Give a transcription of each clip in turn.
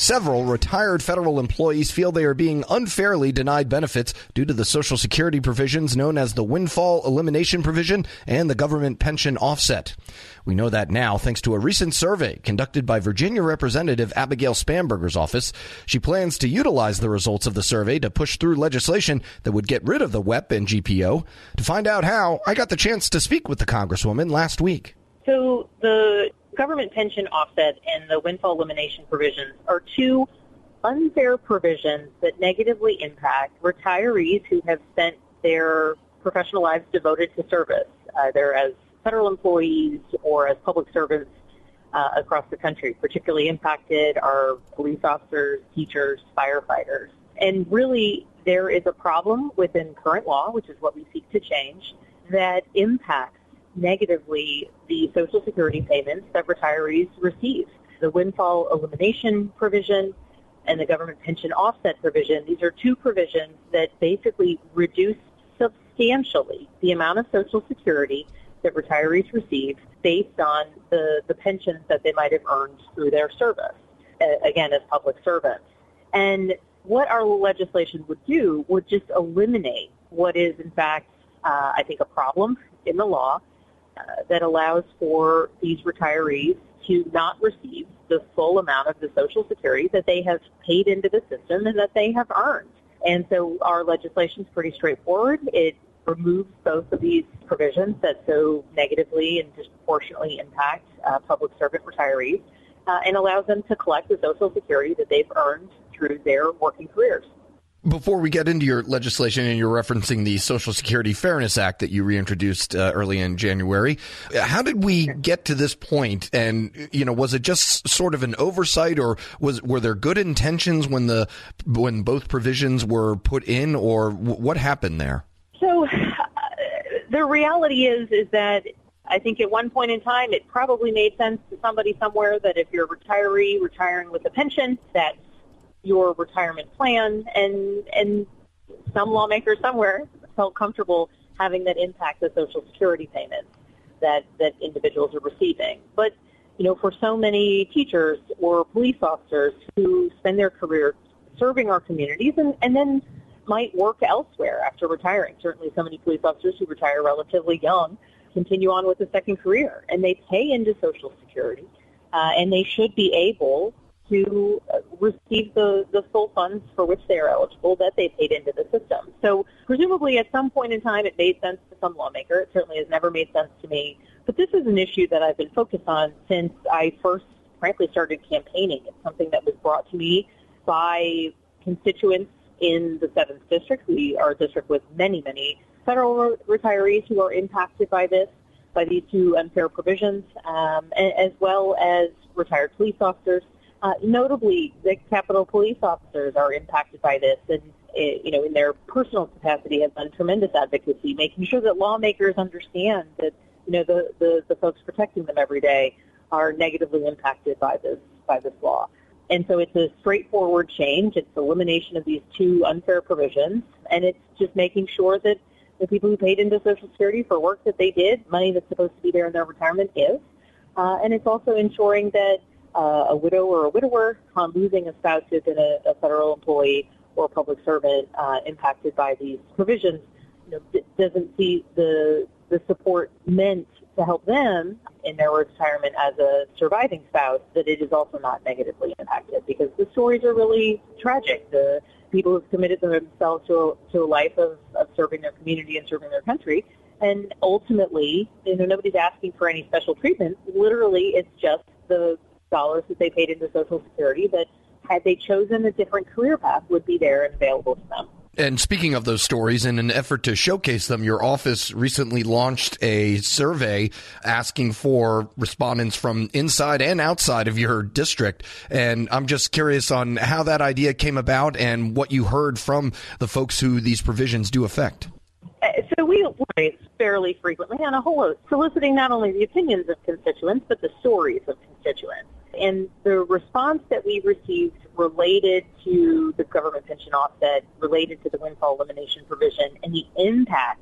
Several retired federal employees feel they are being unfairly denied benefits due to the Social Security provisions known as the windfall elimination provision and the government pension offset. We know that now thanks to a recent survey conducted by Virginia Representative Abigail Spanberger's office. She plans to utilize the results of the survey to push through legislation that would get rid of the WEP and GPO. To find out how, I got the chance to speak with the Congresswoman last week. So the government pension offset and the windfall elimination provisions are two unfair provisions that negatively impact retirees who have spent their professional lives devoted to service, either as federal employees or as public servants uh, across the country. Particularly impacted are police officers, teachers, firefighters. And really, there is a problem within current law, which is what we seek to change, that impacts negatively the Social Security payments that retirees receive. The windfall elimination provision and the government pension offset provision, these are two provisions that basically reduce substantially the amount of Social Security that retirees receive based on the, the pensions that they might have earned through their service, again, as public servants. And what our legislation would do would just eliminate what is, in fact, uh, I think, a problem in the law uh, that allows for these retirees to not receive the full amount of the Social Security that they have paid into the system and that they have earned. And so our legislation is pretty straightforward. It removes both of these provisions that so negatively and disproportionately impact uh, public servant retirees uh, and allows them to collect the Social Security that they've earned through their working careers. Before we get into your legislation, and you're referencing the Social Security Fairness Act that you reintroduced uh, early in January, how did we get to this point? And you know, was it just sort of an oversight, or was were there good intentions when the when both provisions were put in, or w- what happened there? So, uh, the reality is is that I think at one point in time, it probably made sense to somebody somewhere that if you're a retiree retiring with a pension, that your retirement plan and and some lawmakers somewhere felt comfortable having that impact the social security payments that that individuals are receiving. But you know for so many teachers or police officers who spend their career serving our communities and and then might work elsewhere after retiring. Certainly so many police officers who retire relatively young continue on with a second career and they pay into social security uh, and they should be able to receive the, the full funds for which they are eligible that they paid into the system. So presumably at some point in time it made sense to some lawmaker. It certainly has never made sense to me. But this is an issue that I've been focused on since I first, frankly, started campaigning. It's something that was brought to me by constituents in the 7th District. We are a district with many, many federal retirees who are impacted by this, by these two unfair provisions, um, as well as retired police officers. Uh, notably, the Capitol police officers are impacted by this, and eh, you know, in their personal capacity, have done tremendous advocacy, making sure that lawmakers understand that you know the, the, the folks protecting them every day are negatively impacted by this by this law. And so it's a straightforward change. It's elimination of these two unfair provisions, and it's just making sure that the people who paid into Social Security for work that they did, money that's supposed to be there in their retirement is. Uh, and it's also ensuring that uh, a widow or a widower on losing a spouse who's been a, a federal employee or public servant uh, impacted by these provisions you know, doesn't see the the support meant to help them in their retirement as a surviving spouse that it is also not negatively impacted because the stories are really tragic. The people who've committed themselves to a, to a life of, of serving their community and serving their country. And ultimately, you know, nobody's asking for any special treatment. Literally, it's just the dollars that they paid into Social Security that had they chosen a different career path would be there and available to them. And speaking of those stories, in an effort to showcase them, your office recently launched a survey asking for respondents from inside and outside of your district. And I'm just curious on how that idea came about and what you heard from the folks who these provisions do affect. Uh, so we write fairly frequently on a whole host, soliciting not only the opinions of constituents, but the stories of constituents. And the response that we received related to the government pension offset, related to the windfall elimination provision, and the impact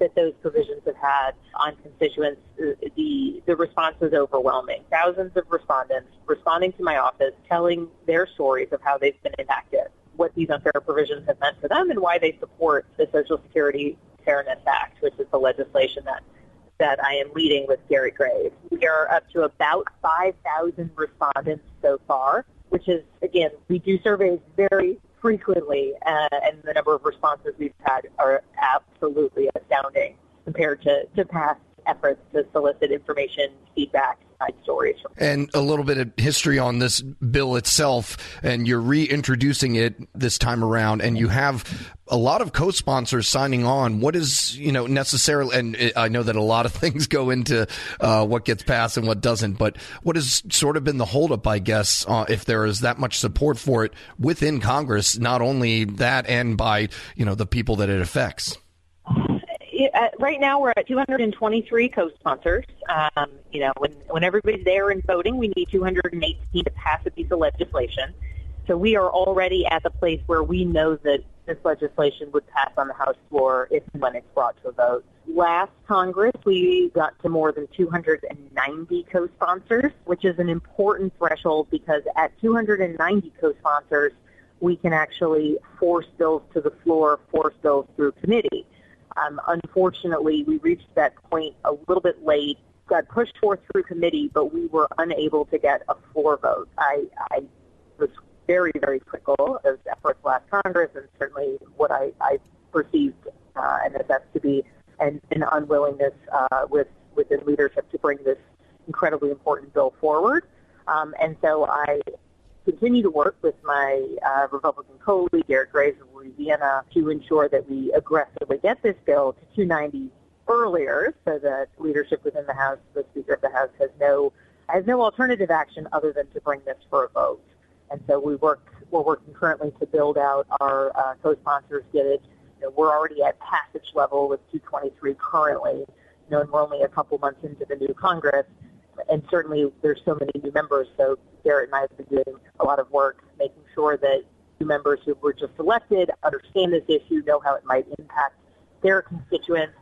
that those provisions have had on constituents, uh, the the response was overwhelming. Thousands of respondents responding to my office, telling their stories of how they've been impacted, what these unfair provisions have meant for them, and why they support the Social Security Fairness Act, which is the legislation that that I am leading with Gary Graves. We are up to about 5,000 respondents so far, which is, again, we do surveys very frequently, uh, and the number of responses we've had are absolutely astounding compared to, to past efforts to solicit information, feedback, side stories. And a little bit of history on this bill itself, and you're reintroducing it this time around, and you have a lot of co-sponsors signing on. What is you know necessarily, and I know that a lot of things go into uh, what gets passed and what doesn't, but what has sort of been the holdup, I guess, uh, if there is that much support for it within Congress, not only that and by you know the people that it affects right now we're at 223 co-sponsors. Um, you know, when when everybody's there and voting, we need 218 to pass a piece of legislation. So we are already at the place where we know that this legislation would pass on the House floor if when it's brought to a vote. Last Congress, we got to more than 290 co-sponsors, which is an important threshold because at 290 co-sponsors, we can actually force bills to the floor, force bills through committee. Um, unfortunately, we reached that point a little bit late, got pushed forth through committee, but we were unable to get a floor vote. I, I was very, very critical of efforts last Congress and certainly what I, I perceived uh, and assessed to be an, an unwillingness uh, with, within leadership to bring this incredibly important bill forward. Um, and so I continue to work with my uh, Republican colleague, Garrett Graves of Louisiana, to ensure that we aggressively get this bill to 290 earlier so that leadership within the House, the Speaker of the House, has no has no alternative action other than to bring this for a vote. And so we work, we're working currently to build out our uh, co-sponsors, get it. You know, we're already at passage level with 223 currently, you know, and we're only a couple months into the new Congress and certainly there's so many new members. So Garrett and I have been doing a lot of work making sure that new members who were just elected understand this issue, know how it might impact their constituents,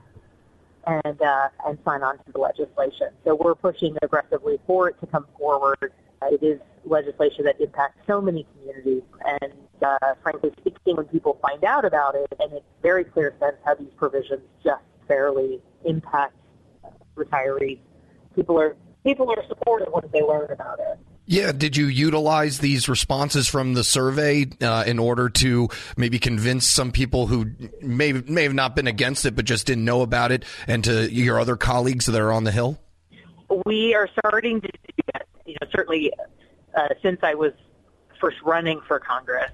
and uh, and sign on to the legislation. So we're pushing aggressively for it to come forward. It is legislation that impacts so many communities, and uh, frankly speaking, when people find out about it, and it's very clear sense how these provisions just fairly impact retirees, people are people are supportive once they learn about it. Yeah, did you utilize these responses from the survey uh, in order to maybe convince some people who may may have not been against it but just didn't know about it, and to your other colleagues that are on the hill? We are starting to do that. You know, certainly uh, since I was first running for Congress,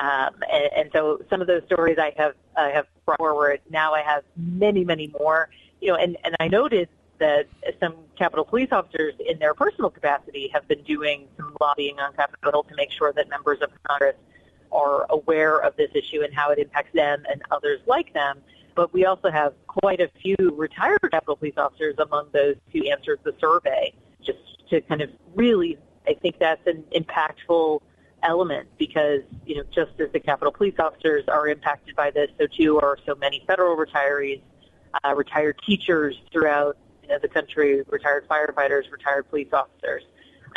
um, and, and so some of those stories I have I have brought forward. Now I have many, many more. You know, and and I noted that some Capitol police officers in their personal capacity have been doing some lobbying on Capitol to make sure that members of Congress are aware of this issue and how it impacts them and others like them. But we also have quite a few retired Capitol police officers among those who answered the survey, to kind of really, I think that's an impactful element because, you know, just as the Capitol police officers are impacted by this, so too are so many federal retirees, uh, retired teachers throughout of the country, retired firefighters, retired police officers.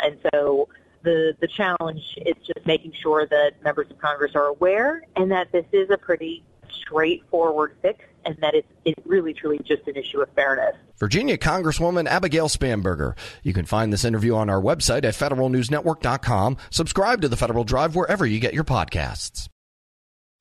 And so the, the challenge is just making sure that members of Congress are aware and that this is a pretty straightforward fix and that it's, it's really truly just an issue of fairness. Virginia Congresswoman Abigail Spanberger. You can find this interview on our website at federalnewsnetwork.com. Subscribe to the Federal Drive wherever you get your podcasts.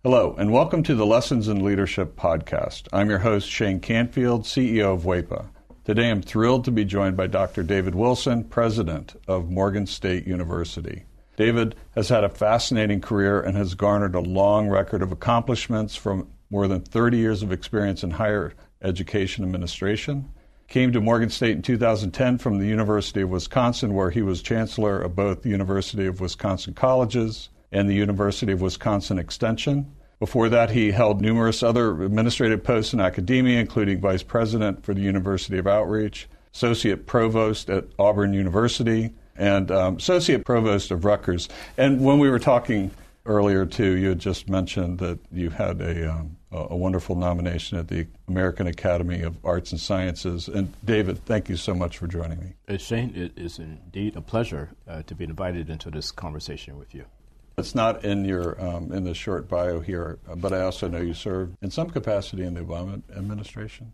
Hello, and welcome to the Lessons in Leadership podcast. I'm your host, Shane Canfield, CEO of WEPA. Today I'm thrilled to be joined by Dr. David Wilson, president of Morgan State University. David has had a fascinating career and has garnered a long record of accomplishments from more than 30 years of experience in higher education administration. Came to Morgan State in 2010 from the University of Wisconsin, where he was chancellor of both the University of Wisconsin Colleges and the University of Wisconsin Extension. Before that, he held numerous other administrative posts in academia, including vice president for the University of Outreach, associate provost at Auburn University, and um, associate provost of Rutgers. And when we were talking earlier, too, you had just mentioned that you had a um, a wonderful nomination at the American Academy of Arts and Sciences. And David, thank you so much for joining me. Uh, Shane, it is indeed a pleasure uh, to be invited into this conversation with you. It's not in your um, in the short bio here, but I also know you served in some capacity in the Obama administration.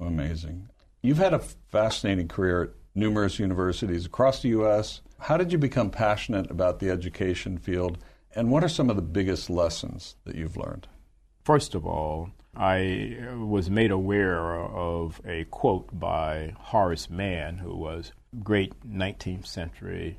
Amazing. You've had a fascinating career at numerous universities across the U.S. How did you become passionate about the education field, and what are some of the biggest lessons that you've learned? First of all, I was made aware of a quote by Horace Mann, who was great 19th century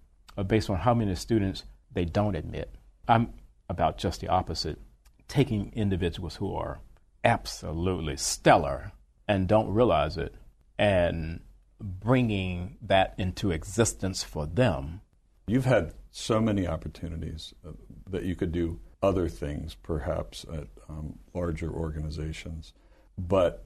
based on how many students they don't admit. I'm about just the opposite, taking individuals who are absolutely stellar and don't realize it and bringing that into existence for them. You've had so many opportunities uh, that you could do other things, perhaps at um, larger organizations, but